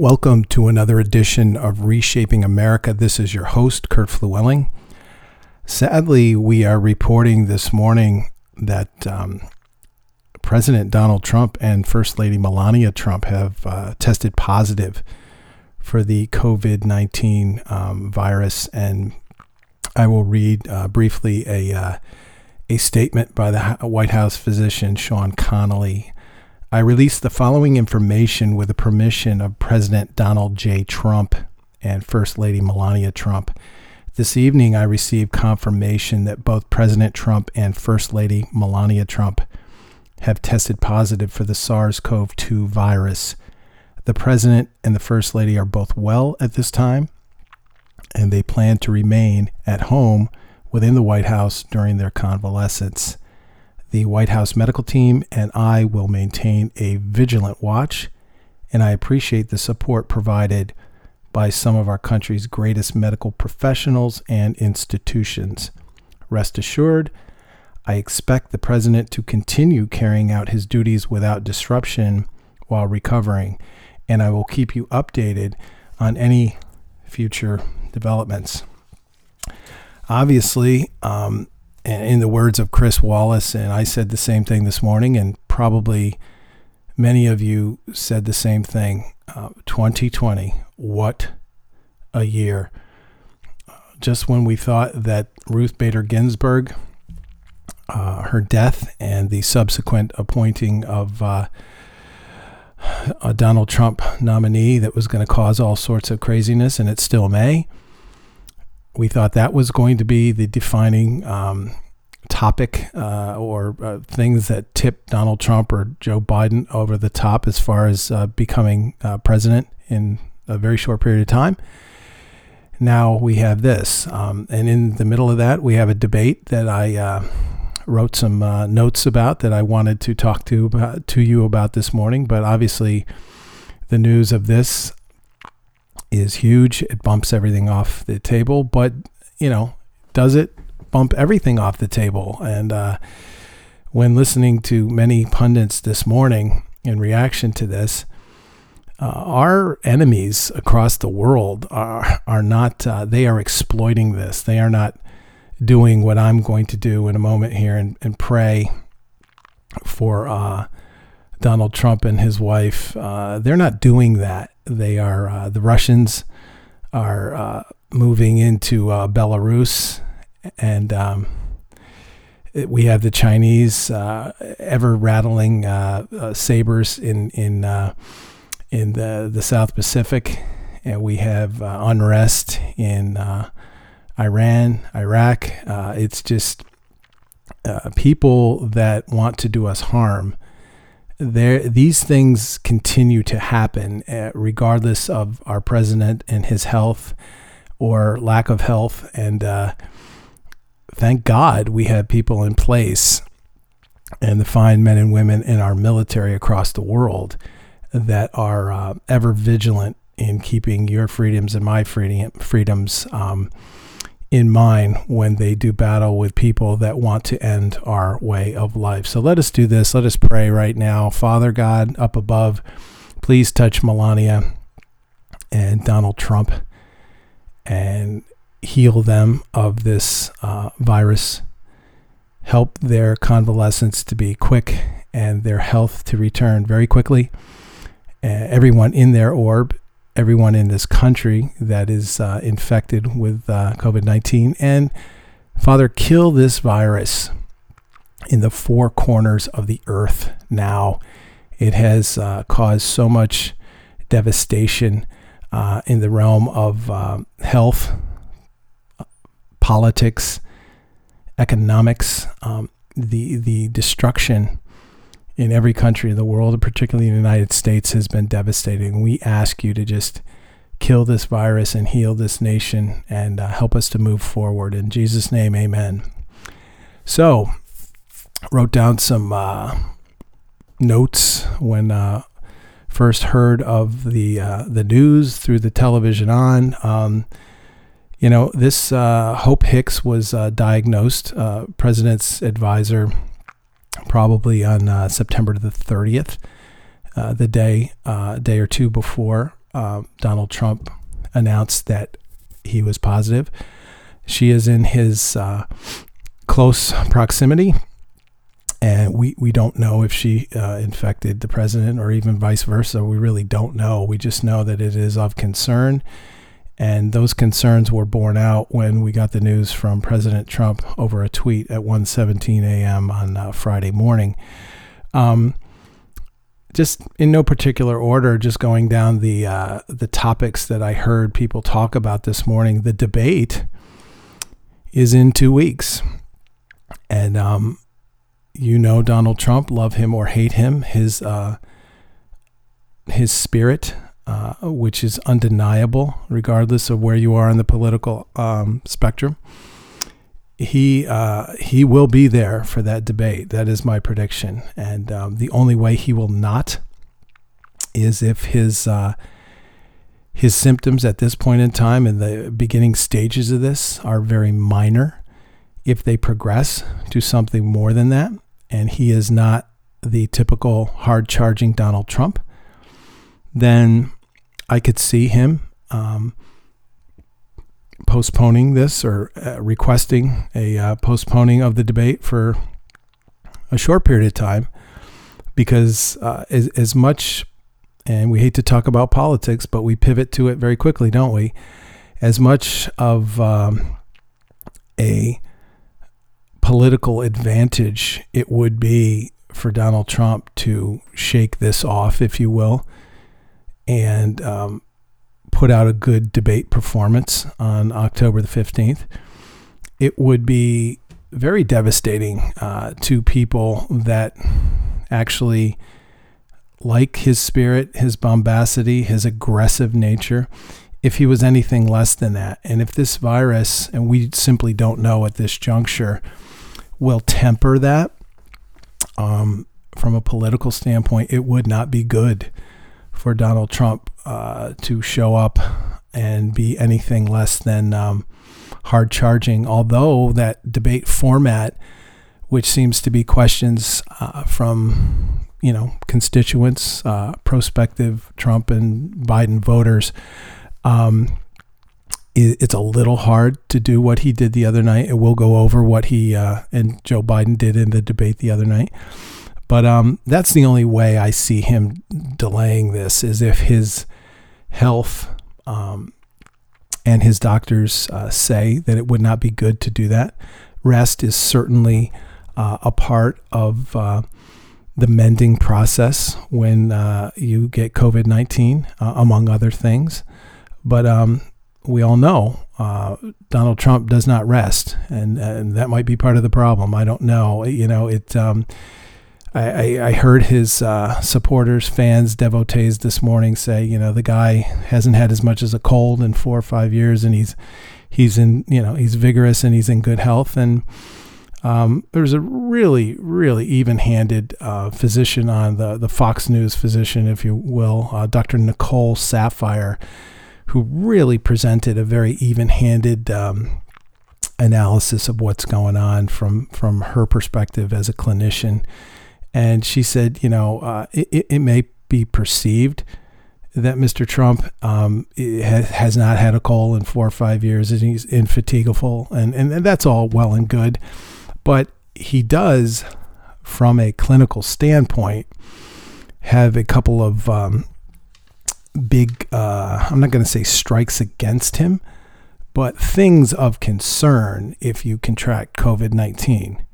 Welcome to another edition of Reshaping America. This is your host, Kurt Fluelling. Sadly, we are reporting this morning that um, President Donald Trump and First Lady Melania Trump have uh, tested positive for the COVID 19 um, virus. And I will read uh, briefly a, uh, a statement by the White House physician, Sean Conley. I released the following information with the permission of President Donald J. Trump and First Lady Melania Trump. This evening, I received confirmation that both President Trump and First Lady Melania Trump have tested positive for the SARS CoV 2 virus. The President and the First Lady are both well at this time, and they plan to remain at home within the White House during their convalescence. The White House medical team and I will maintain a vigilant watch, and I appreciate the support provided by some of our country's greatest medical professionals and institutions. Rest assured, I expect the President to continue carrying out his duties without disruption while recovering, and I will keep you updated on any future developments. Obviously, um, in the words of Chris Wallace, and I said the same thing this morning, and probably many of you said the same thing. Uh, 2020, what a year. Just when we thought that Ruth Bader Ginsburg, uh, her death, and the subsequent appointing of uh, a Donald Trump nominee that was going to cause all sorts of craziness, and it still may. We thought that was going to be the defining um, topic uh, or uh, things that tip Donald Trump or Joe Biden over the top as far as uh, becoming uh, president in a very short period of time. Now we have this. Um, and in the middle of that, we have a debate that I uh, wrote some uh, notes about that I wanted to talk to, to you about this morning. But obviously, the news of this is huge. It bumps everything off the table. But, you know, does it bump everything off the table? And uh, when listening to many pundits this morning in reaction to this, uh, our enemies across the world are are not uh, they are exploiting this. They are not doing what I'm going to do in a moment here and, and pray for uh, Donald Trump and his wife. Uh, they're not doing that. They are uh, the Russians are uh, moving into Belarus and. Um, we have the Chinese ever rattling sabers in in in the, the South Pacific, and we have uh, unrest in uh, Iran, Iraq. Uh, it's just uh, people that want to do us harm. There, these things continue to happen, uh, regardless of our president and his health or lack of health. And uh, thank God we have people in place and the fine men and women in our military across the world that are uh, ever vigilant in keeping your freedoms and my freedom, freedoms um, in mind when they do battle with people that want to end our way of life. So let us do this. Let us pray right now. Father God, up above, please touch Melania and Donald Trump and heal them of this uh, virus. Help their convalescence to be quick and their health to return very quickly uh, everyone in their orb, everyone in this country that is uh, infected with uh, COVID 19. And Father, kill this virus in the four corners of the earth now. It has uh, caused so much devastation uh, in the realm of uh, health, politics, economics, um, the, the destruction in every country in the world, particularly in the United States, has been devastating. We ask you to just kill this virus and heal this nation and uh, help us to move forward. In Jesus' name, amen. So, wrote down some uh, notes when uh, first heard of the uh, the news through the television on. Um, you know, this uh, Hope Hicks was uh, diagnosed, president's advisor probably on uh, September the 30th, uh, the day uh, day or two before uh, Donald Trump announced that he was positive. She is in his uh, close proximity, and we, we don't know if she uh, infected the president or even vice versa. We really don't know. We just know that it is of concern. And those concerns were borne out when we got the news from President Trump over a tweet at 1:17 a.m. on uh, Friday morning. Um, just in no particular order, just going down the uh, the topics that I heard people talk about this morning. The debate is in two weeks, and um, you know Donald Trump, love him or hate him, his uh, his spirit, uh, which is undeniable, regardless of where you are in the political um, spectrum he uh, he will be there for that debate. That is my prediction, and um, the only way he will not is if his uh, his symptoms at this point in time in the beginning stages of this are very minor. If they progress to something more than that, and he is not the typical hard charging Donald Trump, then I could see him. Um, postponing this or uh, requesting a uh, postponing of the debate for a short period of time because uh, as, as much and we hate to talk about politics but we pivot to it very quickly don't we as much of um, a political advantage it would be for Donald Trump to shake this off if you will and um, put out a good debate performance on October the 15th, it would be very devastating uh, to people that actually like his spirit, his bombacity, his aggressive nature, if he was anything less than that. And if this virus, and we simply don't know at this juncture, will temper that um, from a political standpoint, it would not be good for Donald Trump uh, to show up and be anything less than um, hard charging. Although that debate format, which seems to be questions uh, from you know constituents, uh, prospective Trump and Biden voters. Um, it's a little hard to do what he did the other night. It will go over what he uh, and Joe Biden did in the debate the other night. But um, that's the only way I see him delaying this is if his health um, and his doctors uh, say that it would not be good to do that. Rest is certainly uh, a part of uh, the mending process when uh, you get COVID 19, uh, among other things. But um, we all know uh, Donald Trump does not rest, and, and that might be part of the problem. I don't know. You know, it. Um, I, I, heard his uh, supporters, fans, devotees this morning say, you know, the guy hasn't had as much as a cold in four or five years, and he's he's in, you know, he's vigorous and he's in good health. And um, was a really, really even-handed uh, physician on the the Fox News physician, if you will, uh, Dr. Nicole Saphier, who really presented a very even-handed. Um, analysis of what's going on from from her perspective as a clinician and she said, you know, uh, it, it may be perceived that Mr. Trump um, has, not had a cold in four or five years and he's infatigable. And, and, and that's all well and good. But he does, from a clinical standpoint, have a couple of um, big, uh, I'm not going to say strikes against him, but things of concern if you contract COVID 19.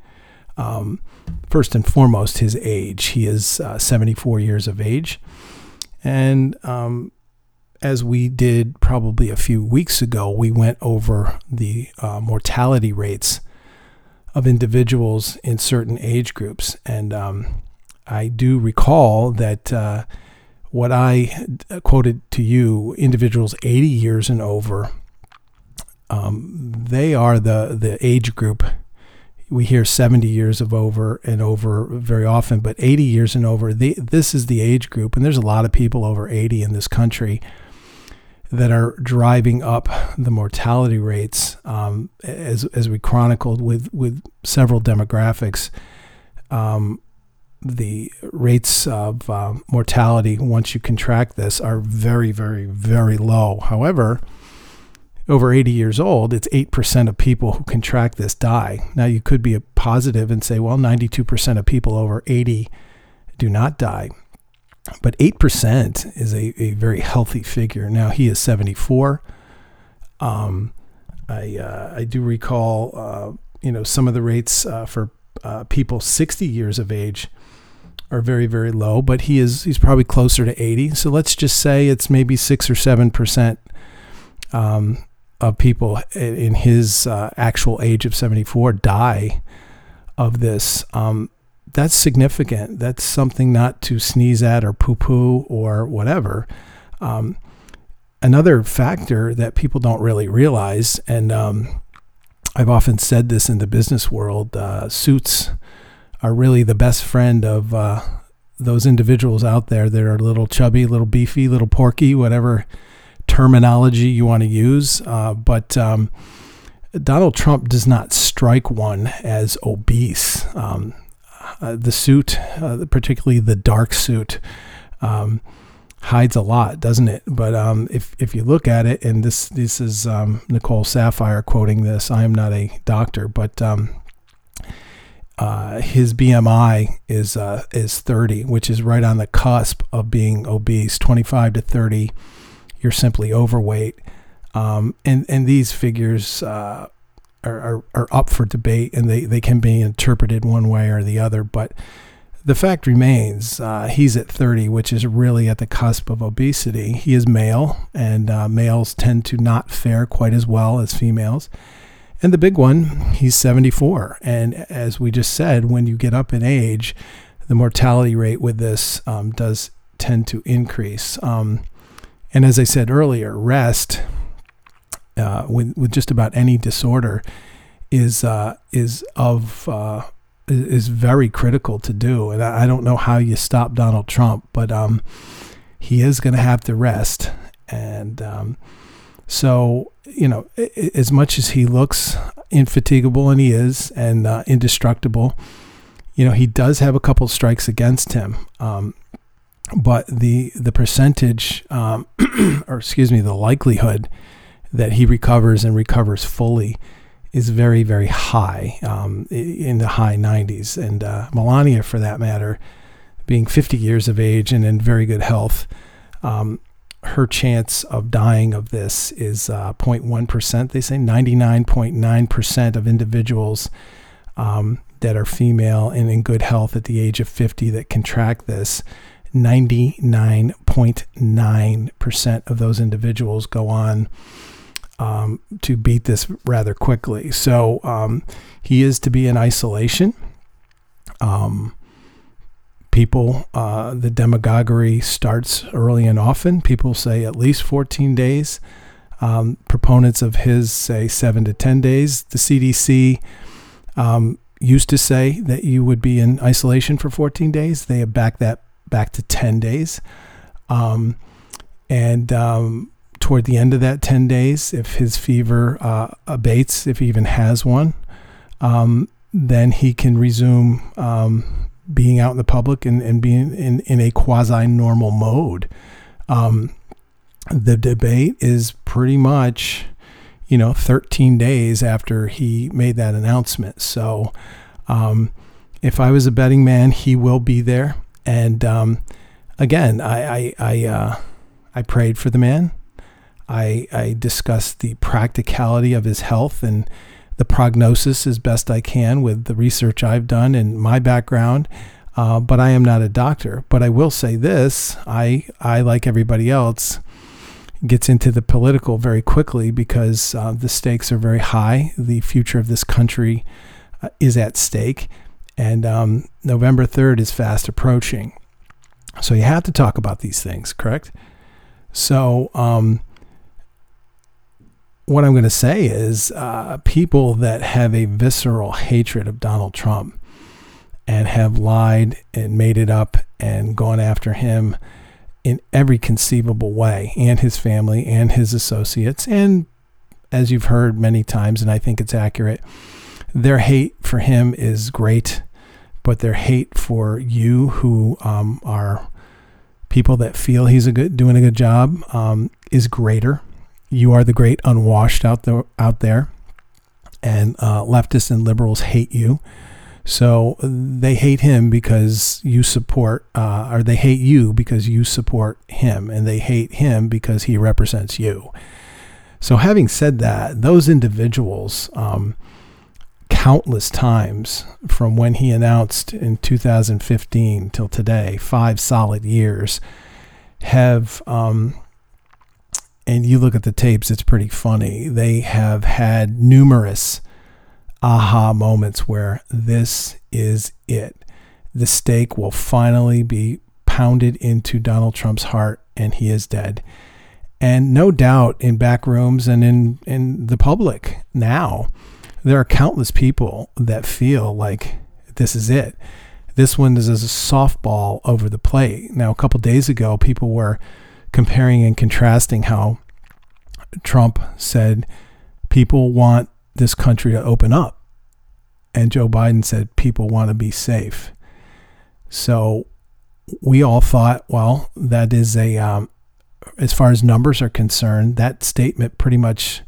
Um, first and foremost, his age. He is uh, 74 years of age. And um, as we did probably a few weeks ago, we went over the uh, mortality rates of individuals in certain age groups. And um, I do recall that uh, what I quoted to you, individuals 80 years and over, um, they are the, the age group we hear 70 years of over and over very often, but 80 years and over, this is the age group. And there's a lot of people over 80 in this country that are driving up the mortality rates, um, as, as we chronicled with, with several demographics. Um, the rates of uh, mortality once you contract this are very, very, very low. However, over 80 years old, it's 8% of people who contract this die. Now, you could be a positive and say, well, 92% of people over 80 do not die. But 8% is a, a very healthy figure. Now, he is 74. Um, I, uh, I do recall, uh, you know, some of the rates uh, for uh, people 60 years of age are very, very low, but he is he's probably closer to 80. So let's just say it's maybe six or seven percent um, of people in his uh, actual age of 74 die of this. Um, that's significant. That's something not to sneeze at or poo poo or whatever. Um, another factor that people don't really realize, and um, I've often said this in the business world uh, suits are really the best friend of uh, those individuals out there that are a little chubby, little beefy, little porky, whatever terminology you want to use. Uh, but um, Donald Trump does not strike one as obese. Um, uh, the suit, uh, particularly the dark suit, um, hides a lot, doesn't it? But um, if if you look at it, and this this is um, Nicole Saphier quoting this. I am not a doctor, but um, uh, his BMI is uh, is 30, which is right on the cusp of being obese. 25 to 30 you're simply overweight. Um, and and these figures uh, are, are, are up for debate, and they, they can be interpreted one way or the other. But the fact remains, uh, he's at 30, which is really at the cusp of obesity. He is male, and uh, males tend to not fare quite as well as females. And the big one, he's 74. And as we just said, when you get up in age, the mortality rate with this um, does tend to increase. Um, and as I said earlier, rest uh, with with just about any disorder is uh, is of uh, is very critical to do. And I, don't know how you stop Donald Trump, but um, he is going to have to rest. And um, so, you know, as much as he looks infatigable, and he is, and uh, indestructible, you know, he does have a couple strikes against him. Um, but the the percentage, um, or excuse me, the likelihood that he recovers and recovers fully is very very high, um, in the high 90s. And uh, Melania, for that matter, being 50 years of age and in very good health, um, her chance of dying of this is uh, 0.1%. They say 99.9% of individuals um, that are female and in good health at the age of 50 that contract this 99.9% of those individuals go on um, to beat this rather quickly. So um, he is to be in isolation. Um, people, uh, the demagoguery starts early and often. People say at least 14 days. Um, proponents of his say seven to 10 days. The CDC um, used to say that you would be in isolation for 14 days. They have backed that back to 10 days. Um, and um, toward the end of that 10 days, if his fever uh, abates, if he even has one, um, then he can resume um, being out in the public and, and being in, in a quasi normal mode. Um, the debate is pretty much, you know, 13 days after he made that announcement. So, um, if I was a betting man, he will be there. And um, again, I I I, uh, I, prayed for the man. I I discussed the practicality of his health and the prognosis as best I can with the research I've done and my background. Uh, but I am not a doctor. But I will say this: I I like everybody else gets into the political very quickly because uh, the stakes are very high. The future of this country uh, is at stake and um, November 3rd is fast approaching. So you have to talk about these things, correct? So, um, what I'm going to say is uh, people that have a visceral hatred of Donald Trump and have lied and made it up and gone after him in every conceivable way, and his family and his associates, and as you've heard many times, and I think it's accurate, their hate for him is great but their hate for you, who um, are people that feel he's a good doing a good job, um, is greater. You are the great unwashed out there, out there, and uh, leftists and liberals hate you. So they hate him because you support, uh, or they hate you because you support him, and they hate him because he represents you. So, having said that, those individuals, um, countless times from when he announced in 2015 till today, five solid years, have, um, and you look at the tapes, it's pretty funny. They have had numerous aha moments where this is it. The stake will finally be pounded into Donald Trump's heart and he is dead. And no doubt in back rooms and in, in the public now, there are countless people that feel like this is it. This one is a softball over the plate. Now, a couple days ago, people were comparing and contrasting how Trump said people want this country to open up. And Joe Biden said people want to be safe. So we all thought, well, that is a, um, as far as numbers are concerned, that statement pretty much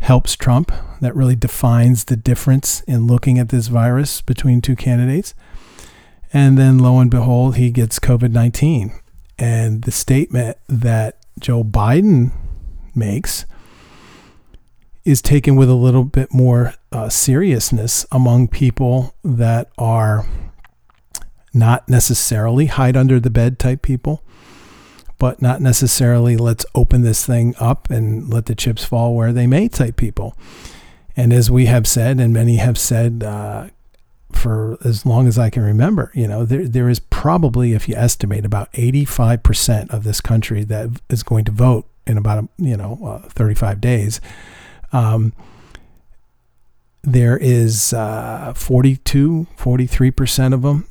helps Trump. That really defines the difference in looking at this virus between two candidates. And then lo and behold, he gets COVID 19. And the statement that Joe Biden makes is taken with a little bit more uh, seriousness among people that are not necessarily hide under the bed type people, but not necessarily let's open this thing up and let the chips fall where they may type people. And as we have said, and many have said uh, for as long as I can remember, you know, there, there is probably, if you estimate, about 85% of this country that is going to vote in about, you know, uh, 35 days um, there is uh, 42, 43% of them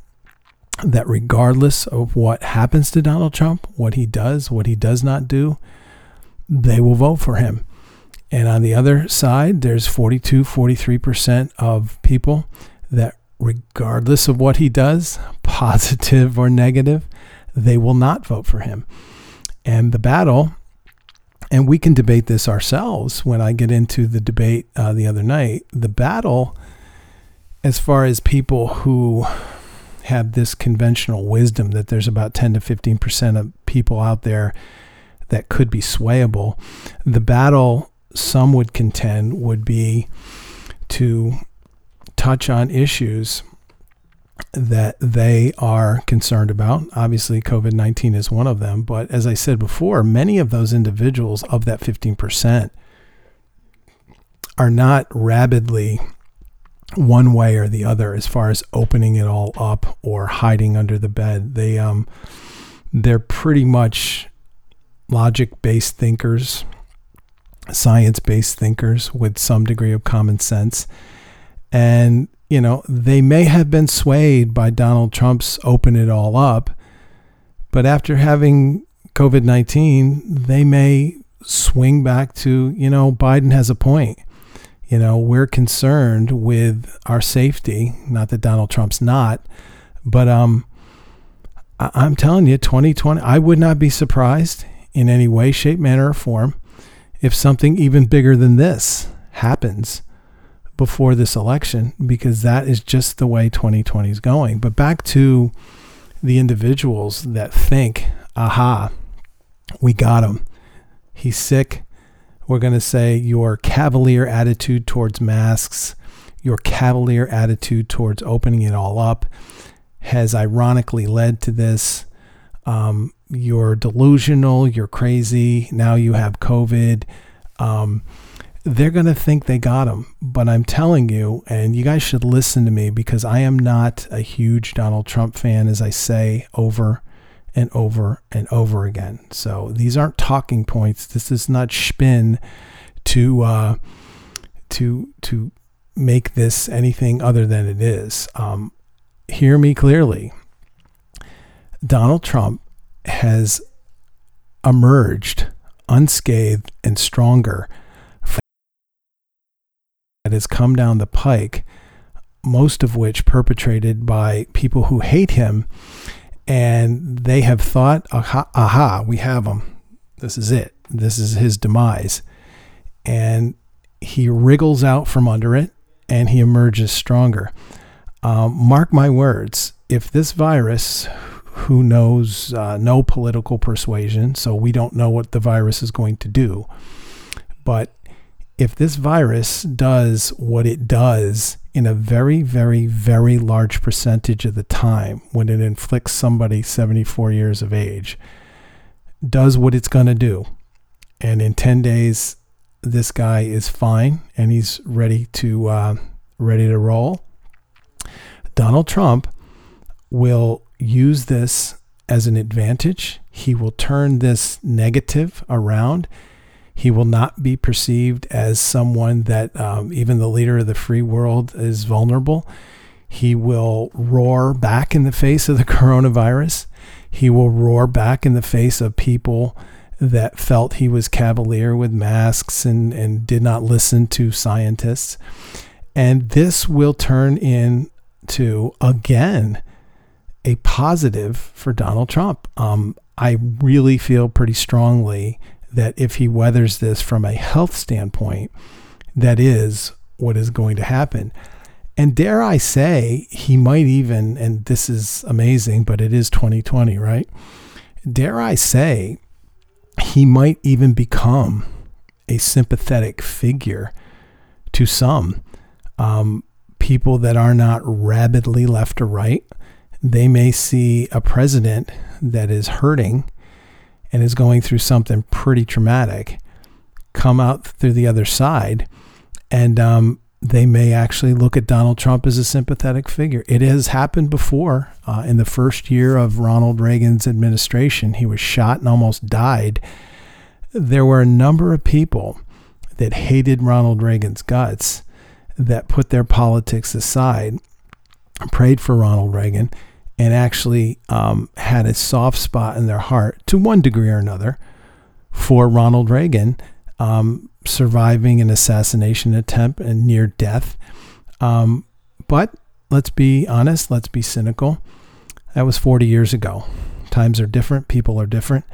that, regardless of what happens to Donald Trump, what he does, what he does not do, they will vote for him. And on the other side, there's 42, 43% of people that, regardless of what he does, positive or negative, they will not vote for him. And the battle and we can debate this ourselves when I get into the debate uh, the other night. The battle, as far as people who have this conventional wisdom that there's about 10 to 15% of people out there that could be swayable, the battle, some would contend, would be to touch on issues that they are concerned about. Obviously, COVID 19 is one of them. But as I said before, many of those individuals of that 15% are not rabidly one way or the other as far as opening it all up or hiding under the bed. They, um, they're pretty much logic based thinkers, science based thinkers with some degree of common sense. And you know, they may have been swayed by Donald Trump's open it all up, but after having COVID 19, they may swing back to, you know, Biden has a point. You know, we're concerned with our safety, not that Donald Trump's not, but um, I- I'm telling you, 2020, I would not be surprised in any way, shape, manner, or form if something even bigger than this happens before this election because that is just the way 2020 is going. But back to the individuals that think, aha, we got him. He's sick. We're going to say your cavalier attitude towards masks, your cavalier attitude towards opening it all up has ironically led to this. Um, you're delusional, you're crazy. Now you have COVID. Um, they're going to think they got him. But I'm telling you, and you guys should listen to me because I am not a huge Donald Trump fan, as I say over and over and over again. So these aren't talking points. This is not spin to uh, to to make this anything other than it is. Um, hear me clearly. Donald Trump has emerged unscathed and stronger that has come down the pike most of which perpetrated by people who hate him. And they have thought, aha, aha, we have him. This is it. This is his demise. And he wriggles out from under it and he emerges stronger. Um, mark my words, if this virus, who knows uh, no political persuasion, so we don't know what the virus is going to do, but if this virus does what it does in a very, very, very large percentage of the time when it inflicts somebody 74 years of age, does what it's going to do, and in 10 days, this guy is fine and he's ready to uh, ready to roll. Donald Trump will use this as an advantage. He will turn this negative around he will not be perceived as someone that um, even the leader of the free world is vulnerable. He will roar back in the face of the coronavirus. He will roar back in the face of people that felt he was cavalier with masks and, and did not listen to scientists. And this will turn into, again, a positive for Donald Trump. Um, I really feel pretty strongly that if he weathers this from a health standpoint, that is what is going to happen. And dare I say, he might even, and this is amazing, but it is 2020, right? Dare I say, he might even become a sympathetic figure to some um, people that are not rabidly left or right. They may see a president that is hurting and is going through something pretty traumatic come out through the other side and um, they may actually look at Donald Trump as a sympathetic figure. It has happened before. Uh, in the first year of Ronald Reagan's administration, he was shot and almost died. There were a number of people that hated Ronald Reagan's guts that put their politics aside, prayed for Ronald Reagan, and actually um, had a soft spot in their heart to one degree or another for Ronald Reagan um, surviving an assassination attempt and near death. Um, but let's be honest, let's be cynical. That was 40 years ago. Times are different, people are different.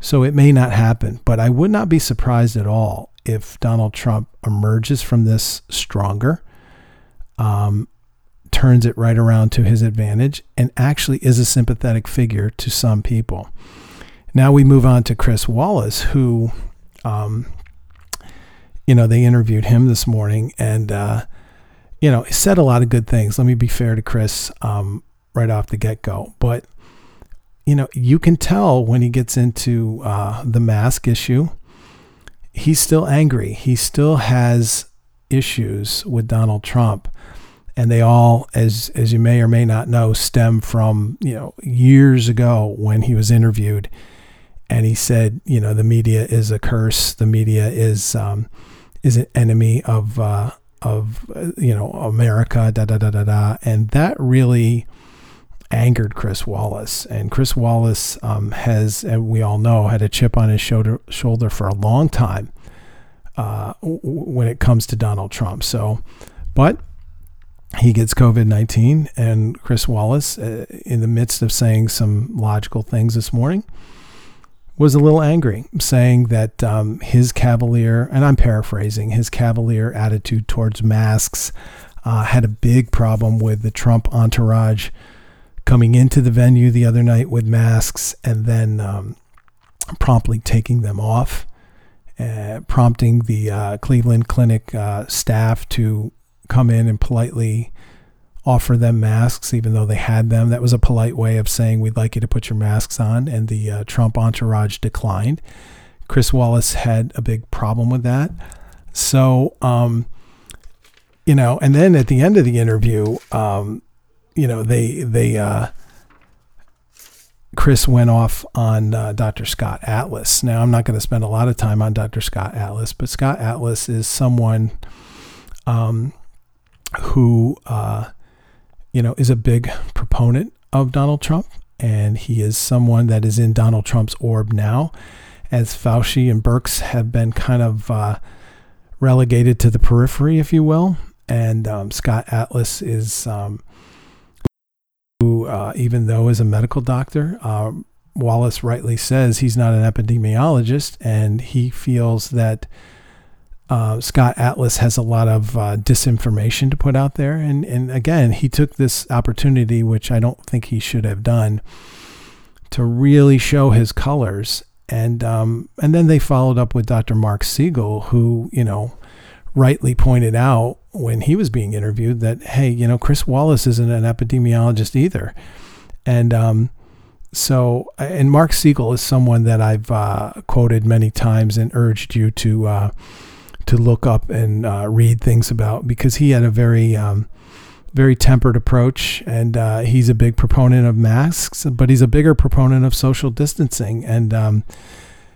So it may not happen, but I would not be surprised at all if Donald Trump emerges from this stronger. Um, turns it right around to his advantage and actually is a sympathetic figure to some people. Now we move on to Chris Wallace, who, um, you know, they interviewed him this morning and, uh, you know, said a lot of good things. Let me be fair to Chris um, right off the get go. But, you know, you can tell when he gets into uh, the mask issue, he's still angry. He still has issues with Donald Trump and they all, as as you may or may not know, stem from you know years ago when he was interviewed, and he said, you know, the media is a curse. The media is um, is an enemy of uh, of you know America. Da da da da da, and that really angered Chris Wallace. And Chris Wallace um, has, and we all know, had a chip on his shoulder shoulder for a long time uh, when it comes to Donald Trump. So, but he gets COVID 19. And Chris Wallace, uh, in the midst of saying some logical things this morning, was a little angry, saying that um, his cavalier, and I'm paraphrasing, his cavalier attitude towards masks uh, had a big problem with the Trump entourage coming into the venue the other night with masks and then um, promptly taking them off, uh, prompting the uh, Cleveland Clinic uh, staff to come in and politely offer them masks, even though they had them. That was a polite way of saying, we'd like you to put your masks on. And the uh, Trump entourage declined. Chris Wallace had a big problem with that. So, um, you know, and then at the end of the interview, um, you know, they, they, uh, Chris went off on uh, Dr. Scott Atlas. Now, I'm not going to spend a lot of time on Dr. Scott Atlas, but Scott Atlas is someone um, who, uh, you know, is a big proponent of Donald Trump, and he is someone that is in Donald Trump's orb now, as Fauci and Birx have been kind of uh, relegated to the periphery, if you will. And um, Scott Atlas is, um, who, uh, even though is a medical doctor, um, Wallace rightly says he's not an epidemiologist, and he feels that uh, Scott Atlas has a lot of uh, disinformation to put out there. And, and again, he took this opportunity, which I don't think he should have done, to really show his colors. And um, and then they followed up with Dr. Mark Siegel, who you know rightly pointed out when he was being interviewed that hey, you know, Chris Wallace isn't an epidemiologist either, and um, so and Mark Siegel is someone that I've uh, quoted many times and urged you to uh, to look up and uh, read things about because he had a very um, very tempered approach and uh, he's a big proponent of masks but he's a bigger proponent of social distancing. And um,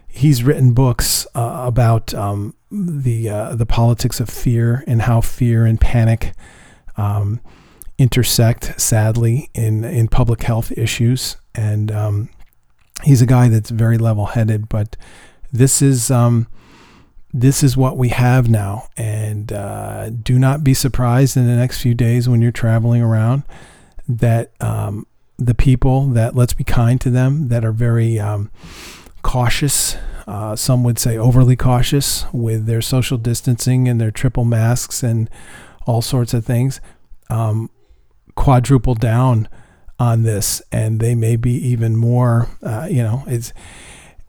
he's written books uh, about um, the uh, the politics of fear and how fear and panic um, intersect sadly in in public health issues. And um, he's a guy that's very level headed but this is um, this is what we have now. And uh, do not be surprised in the next few days when you're traveling around that um, the people that, let's be kind to them, that are very um, cautious, uh, some would say overly cautious with their social distancing and their triple masks and all sorts of things, um, quadruple down on this. And they may be even more, uh, you know, it's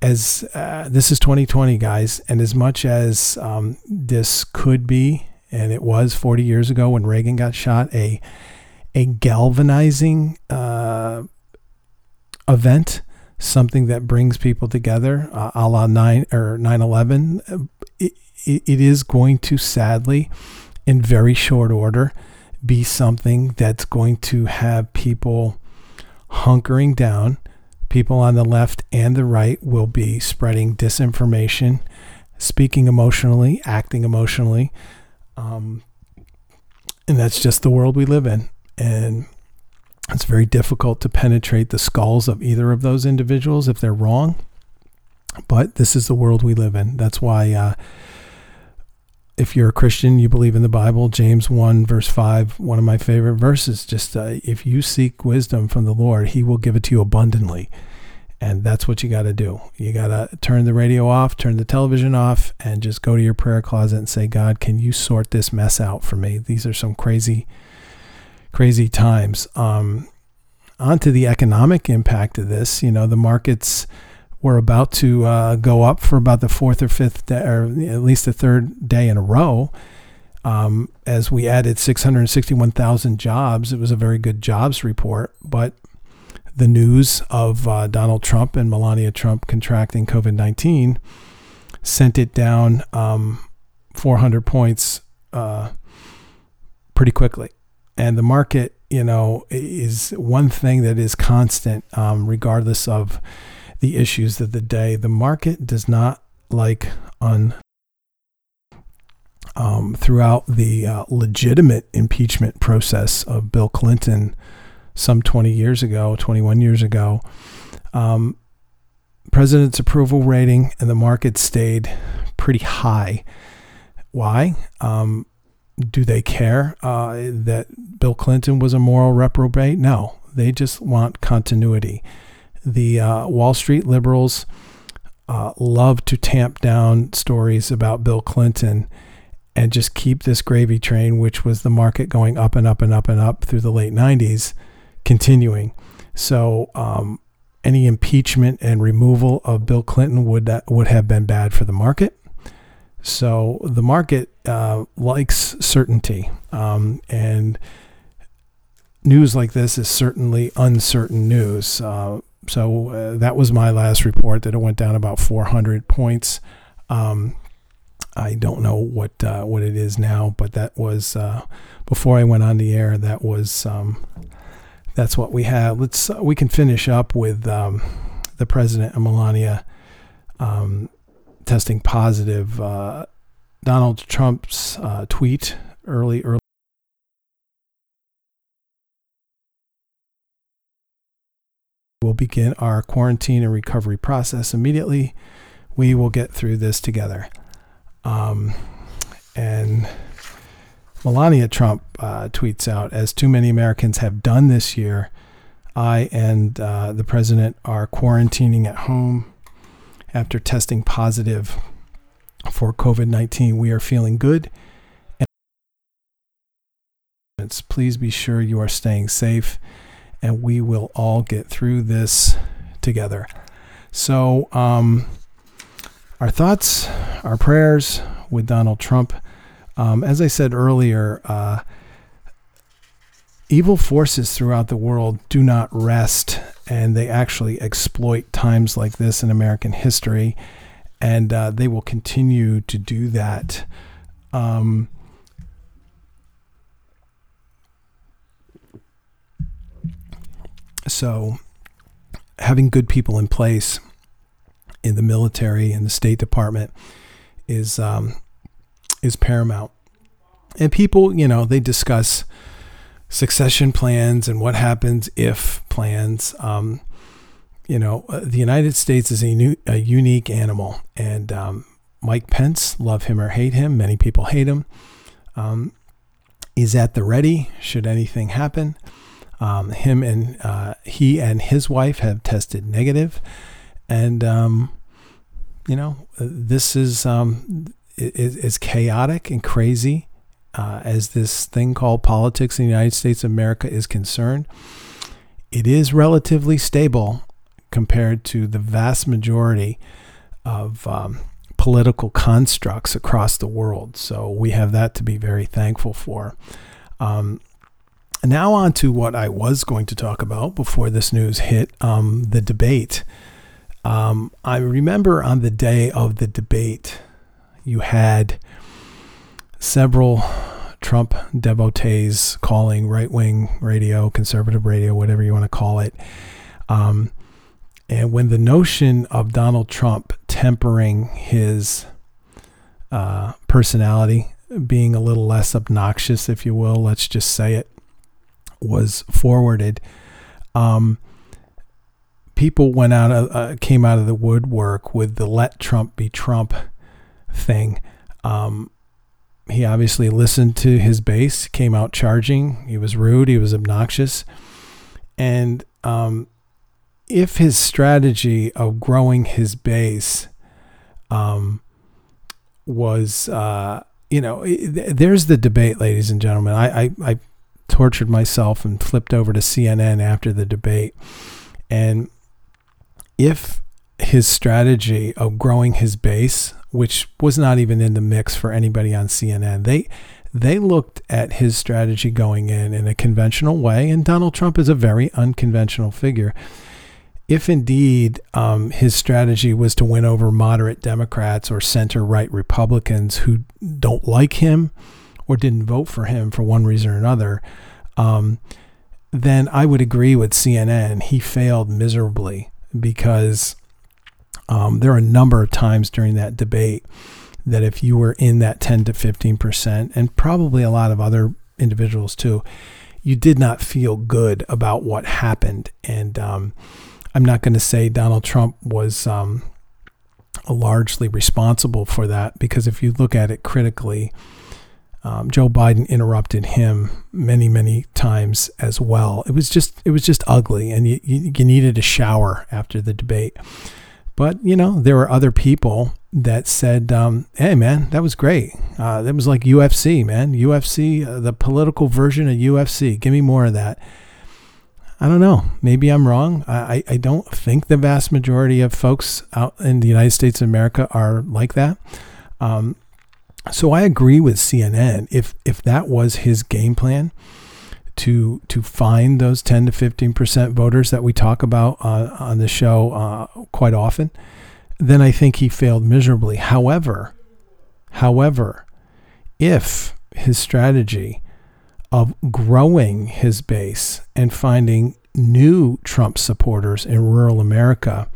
as uh, this is 2020, guys, and as much as um, this could be, and it was 40 years ago when Reagan got shot, a a galvanizing uh, event, something that brings people together, uh, a la nine or 9/11. It, it is going to sadly, in very short order, be something that's going to have people hunkering down people on the left and the right will be spreading disinformation, speaking emotionally, acting emotionally. Um, and that's just the world we live in. And it's very difficult to penetrate the skulls of either of those individuals if they're wrong. But this is the world we live in. That's why uh, if you're a Christian, you believe in the Bible, James 1, verse 5, one of my favorite verses. Just uh, if you seek wisdom from the Lord, he will give it to you abundantly. And that's what you got to do. You got to turn the radio off, turn the television off, and just go to your prayer closet and say, God, can you sort this mess out for me? These are some crazy, crazy times. Um, on to the economic impact of this. You know, the markets we're about to uh, go up for about the fourth or fifth day, or at least the third day in a row. Um, as we added 661,000 jobs, it was a very good jobs report. But the news of uh, Donald Trump and Melania Trump contracting COVID 19 sent it down um, 400 points uh, pretty quickly. And the market, you know, is one thing that is constant, um, regardless of the issues of the day. The market does not like on um, throughout the uh, legitimate impeachment process of Bill Clinton some 20 years ago, 21 years ago. Um, president's approval rating and the market stayed pretty high. Why? Um, do they care uh, that Bill Clinton was a moral reprobate? No, they just want continuity the uh, Wall Street liberals uh, love to tamp down stories about Bill Clinton and just keep this gravy train, which was the market going up and up and up and up through the late 90s, continuing. So, um, any impeachment and removal of Bill Clinton would uh, would have been bad for the market. So the market uh, likes certainty, um, and news like this is certainly uncertain news. Uh, so uh, that was my last report that it went down about 400 points. Um, I don't know what uh, what it is now, but that was uh, before I went on the air. That was um, that's what we have. Let's uh, we can finish up with um, the president and Melania um, testing positive. Uh, Donald Trump's uh, tweet early early We'll begin our quarantine and recovery process immediately. We will get through this together. Um, and Melania Trump uh, tweets out, as too many Americans have done this year, I and uh, the president are quarantining at home after testing positive for COVID 19. We are feeling good. Please be sure you are staying safe, and we will all get through this together. So, um, our thoughts, our prayers with Donald Trump. Um, as I said earlier, uh, evil forces throughout the world do not rest, and they actually exploit times like this in American history, and uh, they will continue to do that. Um, so, having good people in place in the military and the State Department is um, is paramount. And people, you know, they discuss succession plans and what happens if plans. Um, you know, uh, the United States is a, new, a unique animal, and um, Mike Pence, love him or hate him, many people hate him. Um, is at the ready should anything happen. Um, him and uh, he and his wife have tested negative, and um, you know this is um, is, chaotic and crazy uh, as this thing called politics in the United States of America is concerned. It is relatively stable compared to the vast majority of um, political constructs across the world. So we have that to be very thankful for. Um, now, on to what I was going to talk about before this news hit um, the debate. Um, I remember on the day of the debate, you had several Trump devotees calling right wing radio, conservative radio, whatever you want to call it. Um, and when the notion of Donald Trump tempering his uh, personality, being a little less obnoxious, if you will, let's just say it, was forwarded, um, people went out of, uh, came out of the woodwork with the "Let Trump be Trump" thing. Um, he obviously listened to his base, came out charging. He was rude, he was obnoxious. And um, if his strategy of growing his base um, was, uh, you know, there's the debate, ladies and gentlemen. I, I, I tortured myself and flipped over to CNN after the debate. And if his strategy of growing his base which was not even in the mix for anybody on CNN. They they looked at his strategy going in in a conventional way, and Donald Trump is a very unconventional figure. If indeed um, his strategy was to win over moderate Democrats or center right Republicans who don't like him or didn't vote for him for one reason or another, um, then I would agree with CNN. He failed miserably because um, there are a number of times during that debate that if you were in that 10 to 15 percent, and probably a lot of other individuals too, you did not feel good about what happened. And um, I'm not going to say Donald Trump was um, largely responsible for that because if you look at it critically, um, Joe Biden interrupted him many, many times as well. It was just, it was just ugly, and you, you, needed a shower after the debate. But, you know, there were other people that said, um, hey, man, that was great. Uh, that was like UFC, man. UFC, uh, the political version of UFC. Give me more of that. I don't know. Maybe I'm wrong. I, I don't think the vast majority of folks out in the United States of America are like that. Um, so I agree with CNN. If if that was his game plan, to to find those 10 to 15 percent voters that we talk about uh, on the show uh, quite often, then I think he failed miserably. However, however, if his strategy of growing his base and finding new Trump supporters in rural America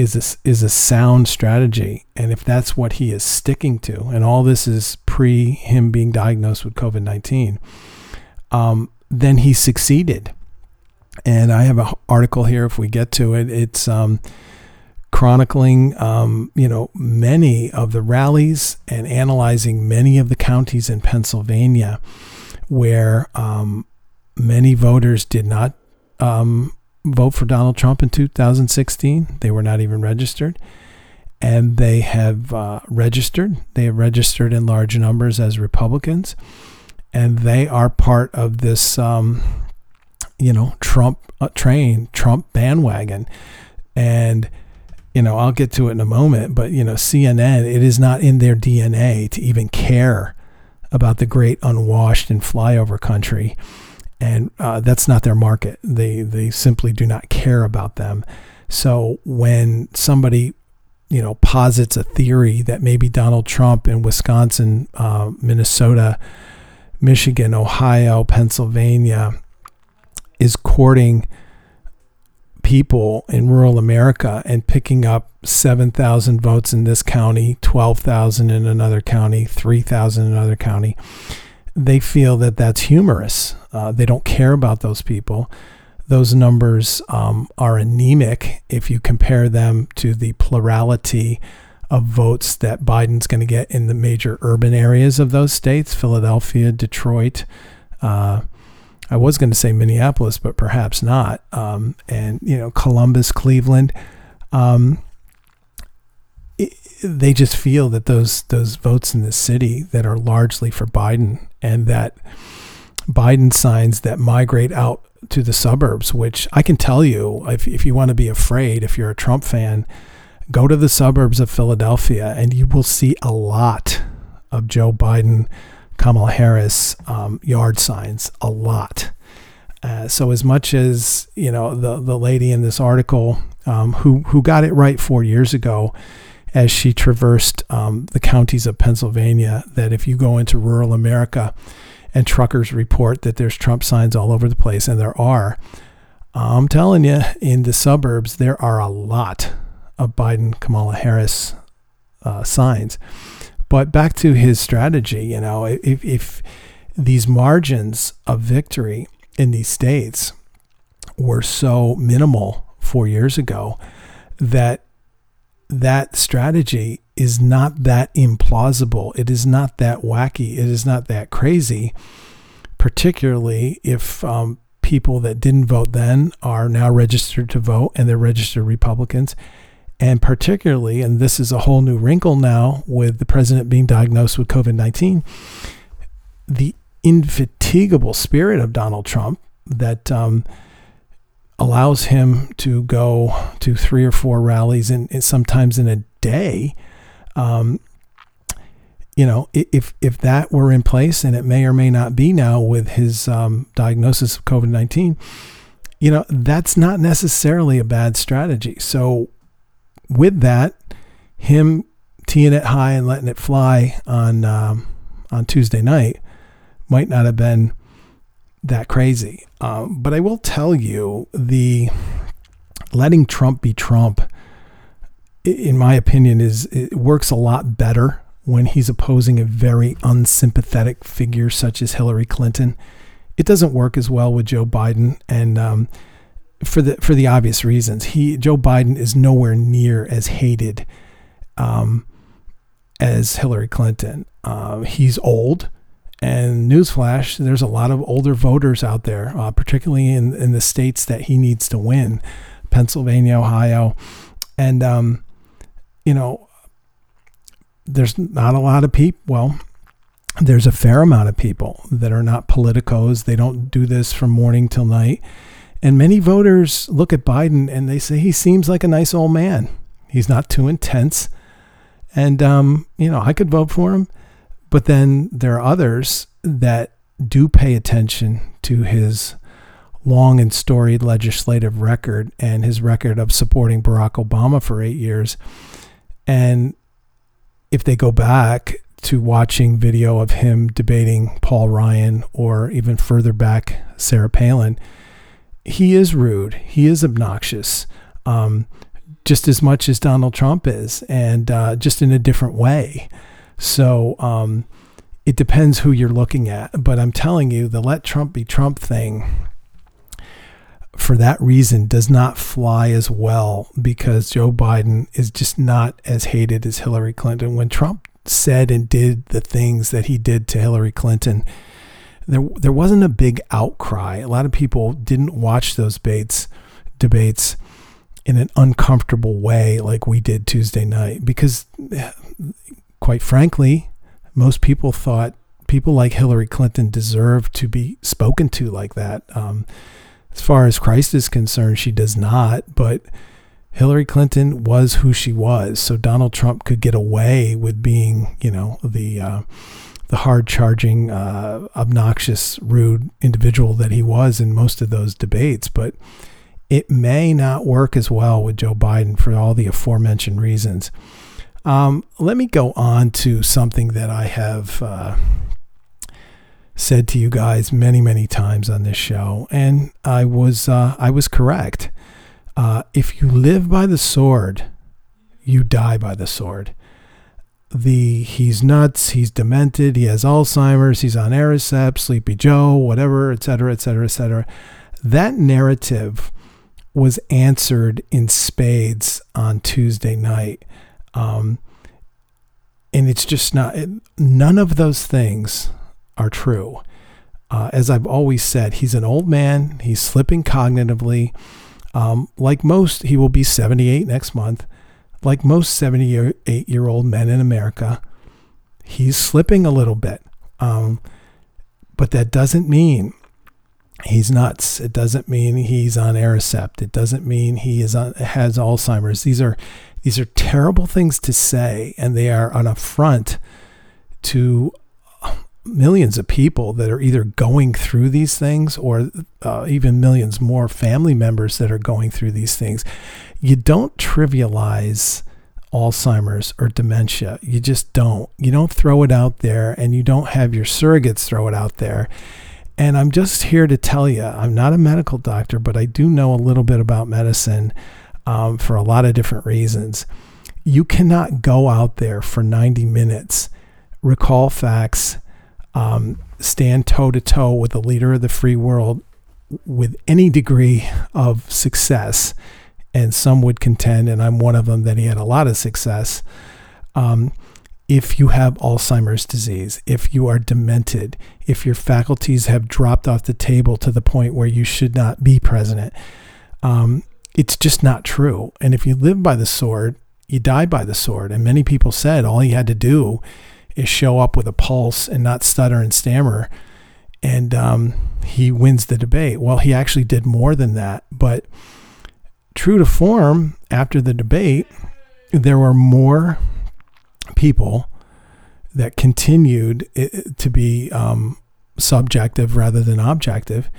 is a, is a sound strategy, and if that's what he is sticking to, and all this is pre him being diagnosed with COVID nineteen um, then he succeeded. And I have an article here if we get to it. It's um, chronicling, um, you know, many of the rallies and analyzing many of the counties in Pennsylvania where um, many voters did not um, vote for Donald Trump in 2016. They were not even registered. And they have uh, registered. They have registered in large numbers as Republicans. And they are part of this, um, you know, Trump uh, train, Trump bandwagon. And, you know, I'll get to it in a moment, but, you know, CNN, it is not in their DNA to even care about the great unwashed and flyover country and uh, that's not their market. They they simply do not care about them. So when somebody you know posits a theory that maybe Donald Trump in Wisconsin, uh, Minnesota, Michigan, Ohio, Pennsylvania is courting people in rural America and picking up 7,000 votes in this county, 12,000 in another county, 3,000 in another county they feel that that's humorous. Uh, they don't care about those people. Those numbers um, are anemic if you compare them to the plurality of votes that Biden's going to get in the major urban areas of those states Philadelphia, Detroit. Uh, I was going to say Minneapolis, but perhaps not. Um, and, you know, Columbus, Cleveland. Um, they just feel that those those votes in the city that are largely for Biden and that Biden signs that migrate out to the suburbs, which I can tell you, if, if you want to be afraid, if you're a Trump fan, go to the suburbs of Philadelphia and you will see a lot of Joe Biden, Kamala Harris um, yard signs, a lot. Uh, so as much as you know the the lady in this article um, who who got it right four years ago as she traversed um, the counties of Pennsylvania that if you go into rural America and truckers report that there's Trump signs all over the place, and there are, I'm telling you, in the suburbs, there are a lot of Biden, Kamala Harris uh, signs. But back to his strategy, you know, if, if these margins of victory in these states were so minimal four years ago that that strategy is not that implausible. It is not that wacky. It is not that crazy, particularly if um, people that didn't vote then are now registered to vote and they're registered Republicans. And particularly, and this is a whole new wrinkle now with the president being diagnosed with COVID 19, the infatigable spirit of Donald Trump that um, allows him to go to three or four rallies and sometimes in a day. Um, you know, if if that were in place, and it may or may not be now with his um, diagnosis of COVID nineteen, you know, that's not necessarily a bad strategy. So, with that, him teeing it high and letting it fly on um, on Tuesday night might not have been that crazy. Um, but I will tell you the letting Trump be Trump, in my opinion, is it works a lot better when he's opposing a very unsympathetic figure such as Hillary Clinton. It doesn't work as well with Joe Biden, and um, for the for the obvious reasons, he Joe Biden is nowhere near as hated um, as Hillary Clinton. Uh, he's old. And newsflash, there's a lot of older voters out there, uh, particularly in, in the states that he needs to win Pennsylvania, Ohio. And, um, you know, there's not a lot of people. Well, there's a fair amount of people that are not politicos. They don't do this from morning till night. And many voters look at Biden and they say he seems like a nice old man. He's not too intense. And, um, you know, I could vote for him. But then there are others that do pay attention to his long and storied legislative record and his record of supporting Barack Obama for eight years. And if they go back to watching video of him debating Paul Ryan or even further back Sarah Palin, he is rude. He is obnoxious, um, just as much as Donald Trump is, and uh, just in a different way. So um, it depends who you're looking at. But I'm telling you, the let Trump be Trump thing, for that reason, does not fly as well because Joe Biden is just not as hated as Hillary Clinton. When Trump said and did the things that he did to Hillary Clinton, there there wasn't a big outcry. A lot of people didn't watch those debates debates in an uncomfortable way like we did Tuesday night because quite frankly, most people thought people like Hillary Clinton deserved to be spoken to like that. Um, as far as Christ is concerned, she does not, but Hillary Clinton was who she was. So Donald Trump could get away with being, you know, the uh, the hard charging, uh, obnoxious, rude individual that he was in most of those debates. But it may not work as well with Joe Biden for all the aforementioned reasons. Um, let me go on to something that I have uh, said to you guys many, many times on this show, and I was uh, I was correct. Uh, if you live by the sword, you die by the sword the he's nuts, he's demented, he has Alzheimer's, he's on Aricept, Sleepy Joe, whatever, et cetera, et cetera, et cetera. That narrative was answered in spades on Tuesday night. Um, and it's just not, it, none of those things are true. Uh, as I've always said, he's an old man, he's slipping cognitively. Um, like most, he will be 78 next month like most 78 year old men in America, he's slipping a little bit. Um, but that doesn't mean he's nuts. It doesn't mean he's on Aricept. It doesn't mean he is on, has Alzheimer's. These are these are terrible things to say, and they are an affront to millions of people that are either going through these things or uh, even millions more family members that are going through these things. You don't trivialize Alzheimer's or dementia. You just don't. You don't throw it out there and you don't have your surrogates throw it out there. And I'm just here to tell you I'm not a medical doctor, but I do know a little bit about medicine um, for a lot of different reasons. You cannot go out there for 90 minutes, recall facts, um, stand toe to toe with the leader of the free world with any degree of success. And some would contend, and I'm one of them, that he had a lot of success. Um, if you have Alzheimer's disease, if you are demented, if your faculties have dropped off the table to the point where you should not be president, um, it's just not true. And if you live by the sword, you die by the sword. And many people said all he had to do is show up with a pulse and not stutter and stammer. And um, he wins the debate. Well, he actually did more than that. But true to form, after the debate, there were more people that continued to be um, subjective rather than objective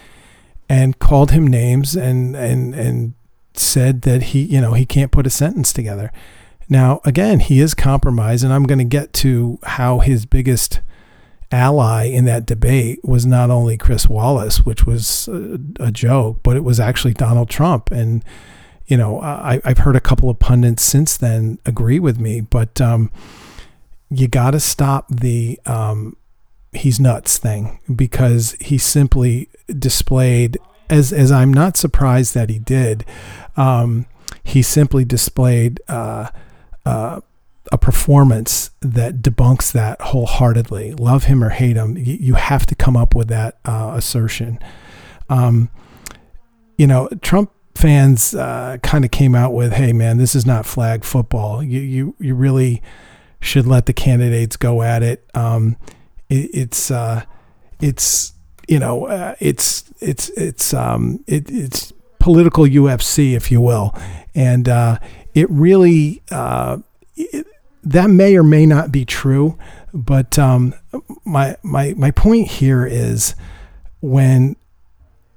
and called him names and, and, and said that he, you know, he can't put a sentence together. Now, again, he is compromised, and I'm going to get to how his biggest ally in that debate was not only Chris Wallace, which was a, a joke, but it was actually Donald Trump. And, you know, I, have heard a couple of pundits since then agree with me, but um, you got to stop the um, he's nuts thing because he simply displayed, as, as I'm not surprised that he did, um, he simply displayed. Uh, uh, a performance that debunks that wholeheartedly. Love him or hate him, you, you have to come up with that uh, assertion. Um, you know, Trump fans uh, kind of came out with, "Hey, man, this is not flag football. You you you really should let the candidates go at it. Um, it it's uh, it's you know uh, it's it's it's um, it, it's political UFC, if you will, and uh, it really uh, it, that may or may not be true, but um, my my my point here is when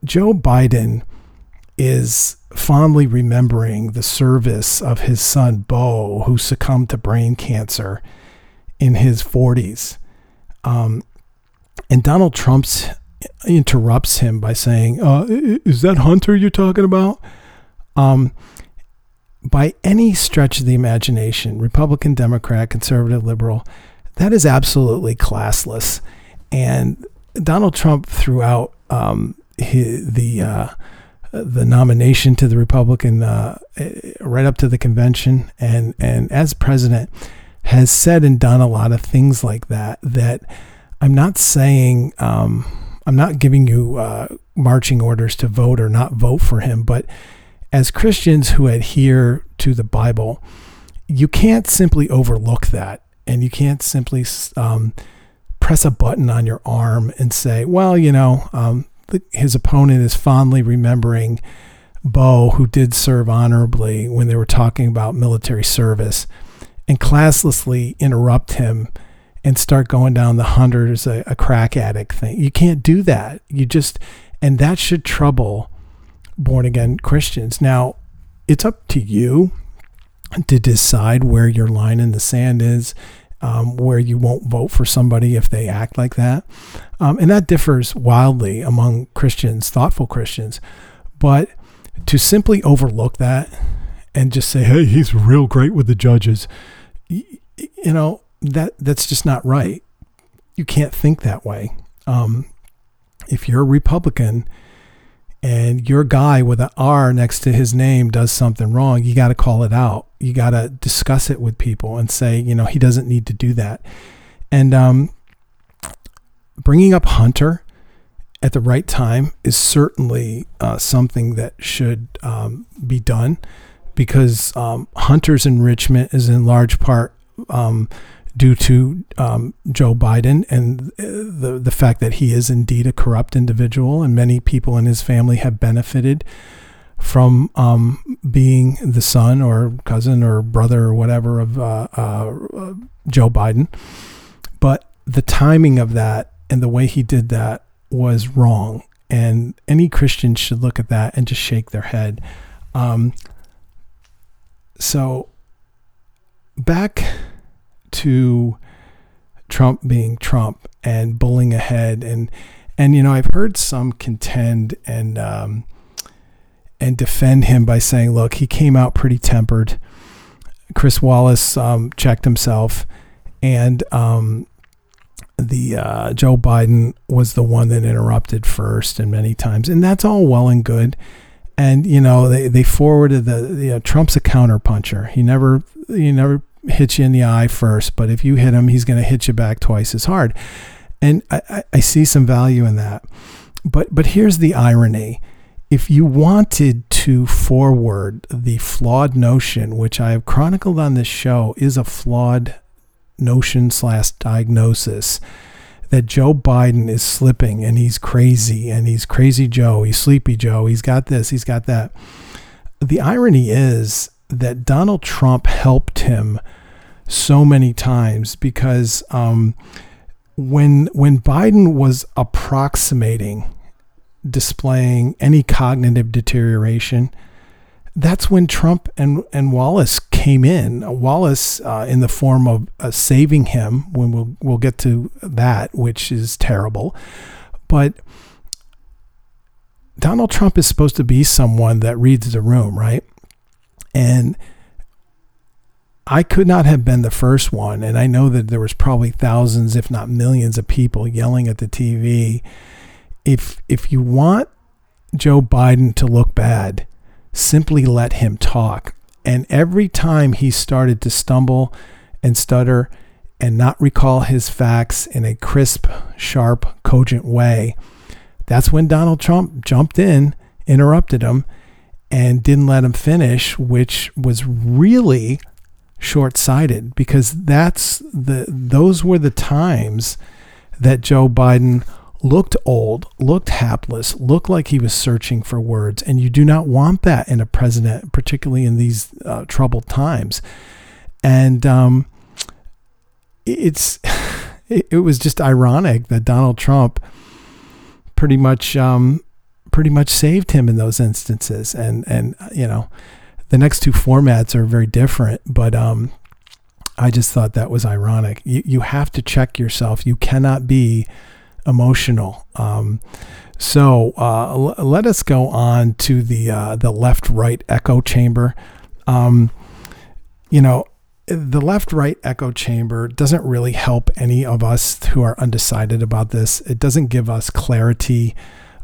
Joe Biden is fondly remembering the service of his son Beau, who succumbed to brain cancer in his 40s, um, and Donald Trump's interrupts him by saying, uh, "Is that Hunter you're talking about?" Um, by any stretch of the imagination, Republican, Democrat, conservative, liberal, that is absolutely classless. And Donald Trump throughout um, his, the uh, the nomination to the Republican uh, right up to the convention, and and as president, has said and done a lot of things like that. That I'm not saying um, I'm not giving you uh, marching orders to vote or not vote for him, but as Christians who adhere to the Bible, you can't simply overlook that, and you can't simply um, press a button on your arm and say, well, you know, um, the, his opponent is fondly remembering Beau, who did serve honorably when they were talking about military service, and classlessly interrupt him and start going down the hunters a, a crack addict thing. You can't do that. You just, and that should trouble born again Christians. Now, it's up to you to decide where your line in the sand is um, where you won't vote for somebody if they act like that. Um, and that differs wildly among Christians, thoughtful Christians. But to simply overlook that and just say, hey, he's real great with the judges, you, you know, that that's just not right. You can't think that way. Um, if you're a Republican, and your guy with an R next to his name does something wrong, you got to call it out. You got to discuss it with people and say, you know, he doesn't need to do that. And um, bringing up Hunter at the right time is certainly uh, something that should um, be done because um, Hunter's enrichment is in large part um, due to um, Joe Biden and uh, the the fact that he is indeed a corrupt individual, and many people in his family have benefited from um, being the son or cousin or brother or whatever of uh, uh, Joe Biden. But the timing of that and the way he did that was wrong, and any Christian should look at that and just shake their head. Um, so back to Trump being Trump and bullying ahead and and you know I've heard some contend and um, and defend him by saying, look, he came out pretty tempered. Chris Wallace um, checked himself, and um, the uh, Joe Biden was the one that interrupted first and many times, and that's all well and good. And you know they, they forwarded the you know Trump's a counterpuncher. He never he never hits you in the eye first, but if you hit him, he's going to hit you back twice as hard. And I, I see some value in that. But but here's the irony. If you wanted to forward the flawed notion, which I have chronicled on this show, is a flawed notion slash diagnosis that Joe Biden is slipping and he's crazy and he's crazy Joe, he's sleepy Joe, he's got this, he's got that. The irony is that Donald Trump helped him so many times because um, when when Biden was approximating displaying any cognitive deterioration, that's when Trump and, and Wallace came in. Wallace, uh, in the form of uh, saving him, when we'll we'll get to that, which is terrible, but. Donald Trump is supposed to be someone that reads the room, right? And I could not have been the first one. And I know that there was probably thousands, if not millions of people yelling at the TV. If if you want Joe Biden to look bad, simply let him talk. And every time he started to stumble and stutter and not recall his facts in a crisp, sharp, cogent way, that's when Donald Trump jumped in, interrupted him, and didn't let him finish, which was really short-sighted because that's the those were the times that Joe Biden looked old, looked hapless, looked like he was searching for words, and you do not want that in a president, particularly in these uh, troubled times. And um, it's it, was just ironic that Donald Trump pretty much um, pretty much saved him in those instances. And and you know, the next two formats are very different, but um, I just thought that was ironic. You you have to check yourself. You cannot be emotional. Um, so uh, l- let us go on to the uh, the left right echo chamber. Um, you know, the left right echo chamber doesn't really help any of us who are undecided about this. It doesn't give us clarity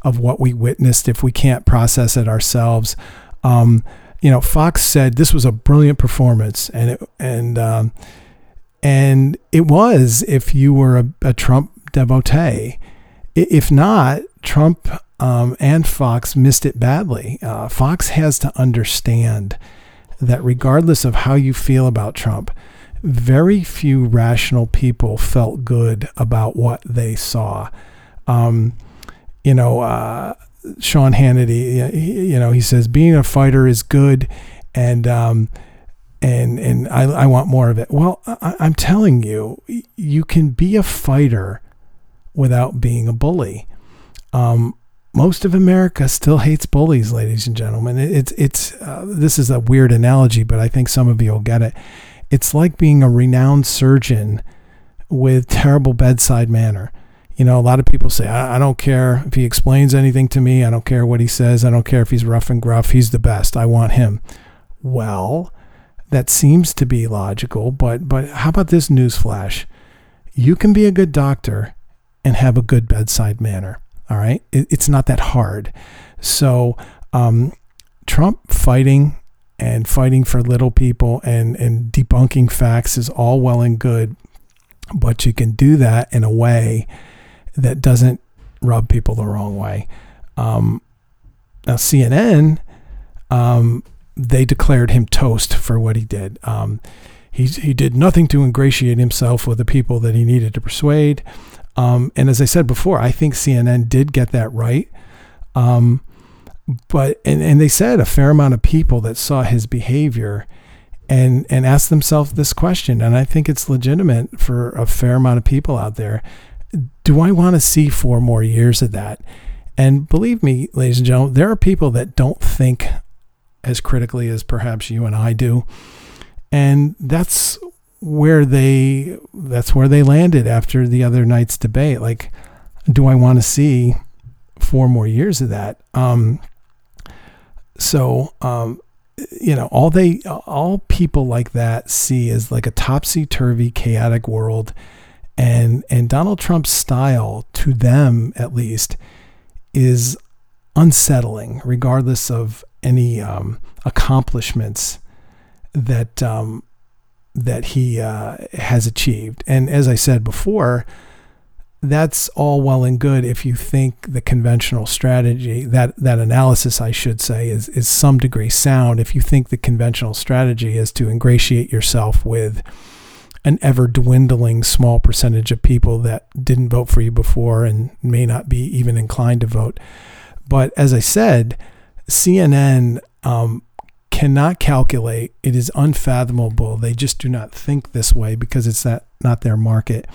of what we witnessed if we can't process it ourselves. Um, you know, Fox said this was a brilliant performance, and it, and um, and it was if you were a, a Trump devotee. If not, Trump um, and Fox missed it badly. Uh, Fox has to understand that regardless of how you feel about Trump, very few rational people felt good about what they saw. Um, you know, uh, Sean Hannity, you know, he says being a fighter is good, and um, and and I, I want more of it. Well, I, I'm telling you, you can be a fighter without being a bully. Um, most of America still hates bullies, ladies and gentlemen. It's it's uh, this is a weird analogy, but I think some of you will get it. It's like being a renowned surgeon with terrible bedside manner you know, a lot of people say, I, I, don't care if he explains anything to me. I don't care what he says. I don't care if he's rough and gruff. He's the best. I want him. Well, that seems to be logical, but but how about this newsflash? You can be a good doctor and have a good bedside manner. All right, it, it's not that hard. So, um, Trump fighting and fighting for little people and and debunking facts is all well and good, but you can do that in a way that doesn't rub people the wrong way. Um, now, CNN, um, they declared him toast for what he did. Um, he, he did nothing to ingratiate himself with the people that he needed to persuade. Um, and as I said before, I think CNN did get that right. Um, but and, and they said a fair amount of people that saw his behavior and and asked themselves this question, and I think it's legitimate for a fair amount of people out there do I want to see four more years of that? And believe me, ladies and gentlemen, there are people that don't think as critically as perhaps you and I do. And that's where they that's where they landed after the other night's debate. Like, do I want to see four more years of that? Um, so um, you know, all they all people like that see is like a topsy turvy, chaotic world and and Donald Trump's style to them at least is unsettling regardless of any um, accomplishments that um, that he uh, has achieved. And as I said before that's all well and good if you think the conventional strategy that that analysis I should say is is some degree sound. If you think the conventional strategy is to ingratiate yourself with an ever dwindling small percentage of people that didn't vote for you before and may not be even inclined to vote. But as I said, CNN um, cannot calculate. It is unfathomable. They just do not think this way because it's that not their market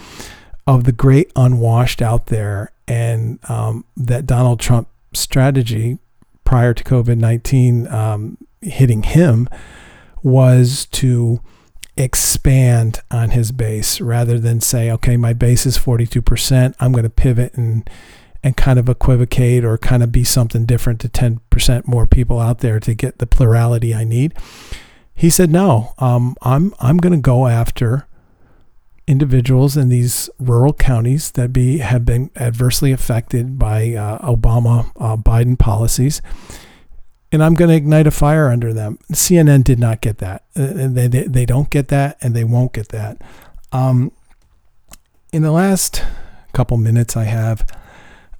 of the great unwashed out there, and um, that Donald Trump strategy prior to COVID nineteen um, hitting him was to expand on his base rather than say, okay, my base is 42%. I'm going to pivot and and kind of equivocate or kind of be something different to 10% more people out there to get the plurality I need. He said, no, um, I'm, I'm going to go after individuals in these rural counties that be have been adversely affected by uh, Obama uh, Biden policies and I'm going to ignite a fire under them. CNN did not get that. Uh, they, they, they don't get that, and they won't get that. Um, in the last couple minutes I have,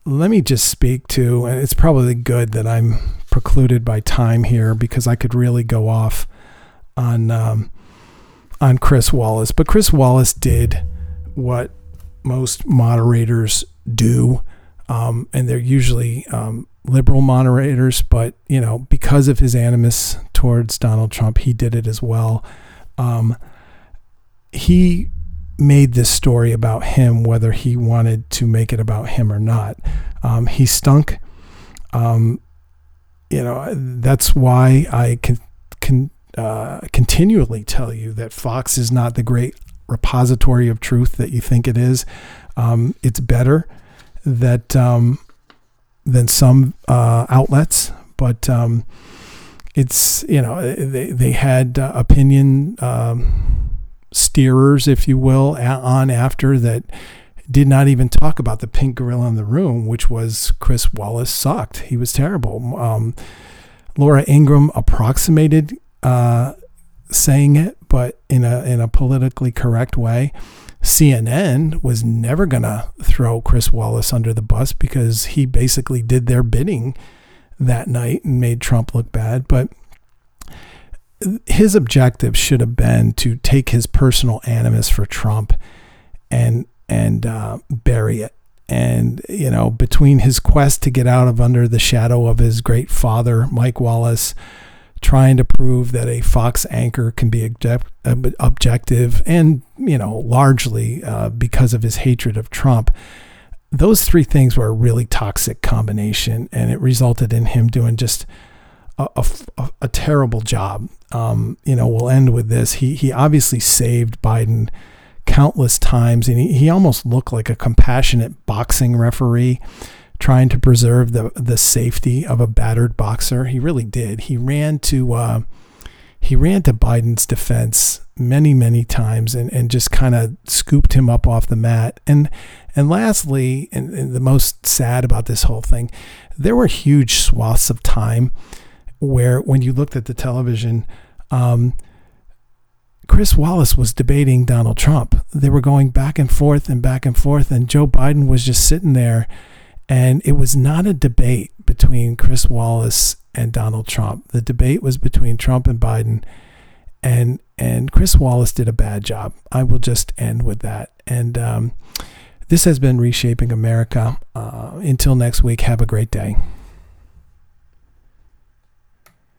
let me just speak to, and it's probably good that I'm precluded by time here because I could really go off on um, on Chris Wallace. But Chris Wallace did what most moderators do, um, and they're usually um, liberal moderators, but you know, because of his animus towards Donald Trump, he did it as well. Um, he made this story about him, whether he wanted to make it about him or not. Um, he stunk. Um, you know, that's why I can, can uh, continually tell you that Fox is not the great repository of truth that you think it is. Um, it's better that um, than some uh, outlets, but um, it's you know they they had uh, opinion um, steerers, if you will, on after that. did not even talk about the pink gorilla in the room, which was Chris Wallace sucked. He was terrible. Um, Laura Ingraham approximated uh, saying it, but in a in a politically correct way. CNN was never going to throw Chris Wallace under the bus because he basically did their bidding that night and made Trump look bad. But his objective should have been to take his personal animus for Trump and and uh, bury it. And you know, between his quest to get out of under the shadow of his great father, Mike Wallace, trying to prove that a Fox anchor can be object, objective, and you know, largely uh, because of his hatred of Trump. Those three things were a really toxic combination, and it resulted in him doing just a, a, a terrible job. Um, you know, we'll end with this. He he obviously saved Biden countless times, and he, he almost looked like a compassionate boxing referee trying to preserve the the safety of a battered boxer. He really did. He ran to uh, he ran to Biden's defense many many times and, and just kind of scooped him up off the mat. And and lastly, and, and the most sad about this whole thing, there were huge swaths of time where when you looked at the television. Um, Chris Wallace was debating Donald Trump. They were going back and forth and back and forth, and Joe Biden was just sitting there and it was not a debate between Chris Wallace and Donald Trump. The debate was between Trump and Biden. And and Chris Wallace did a bad job. I will just end with that. And um, this has been Reshaping America. Uh, until next week, have a great day.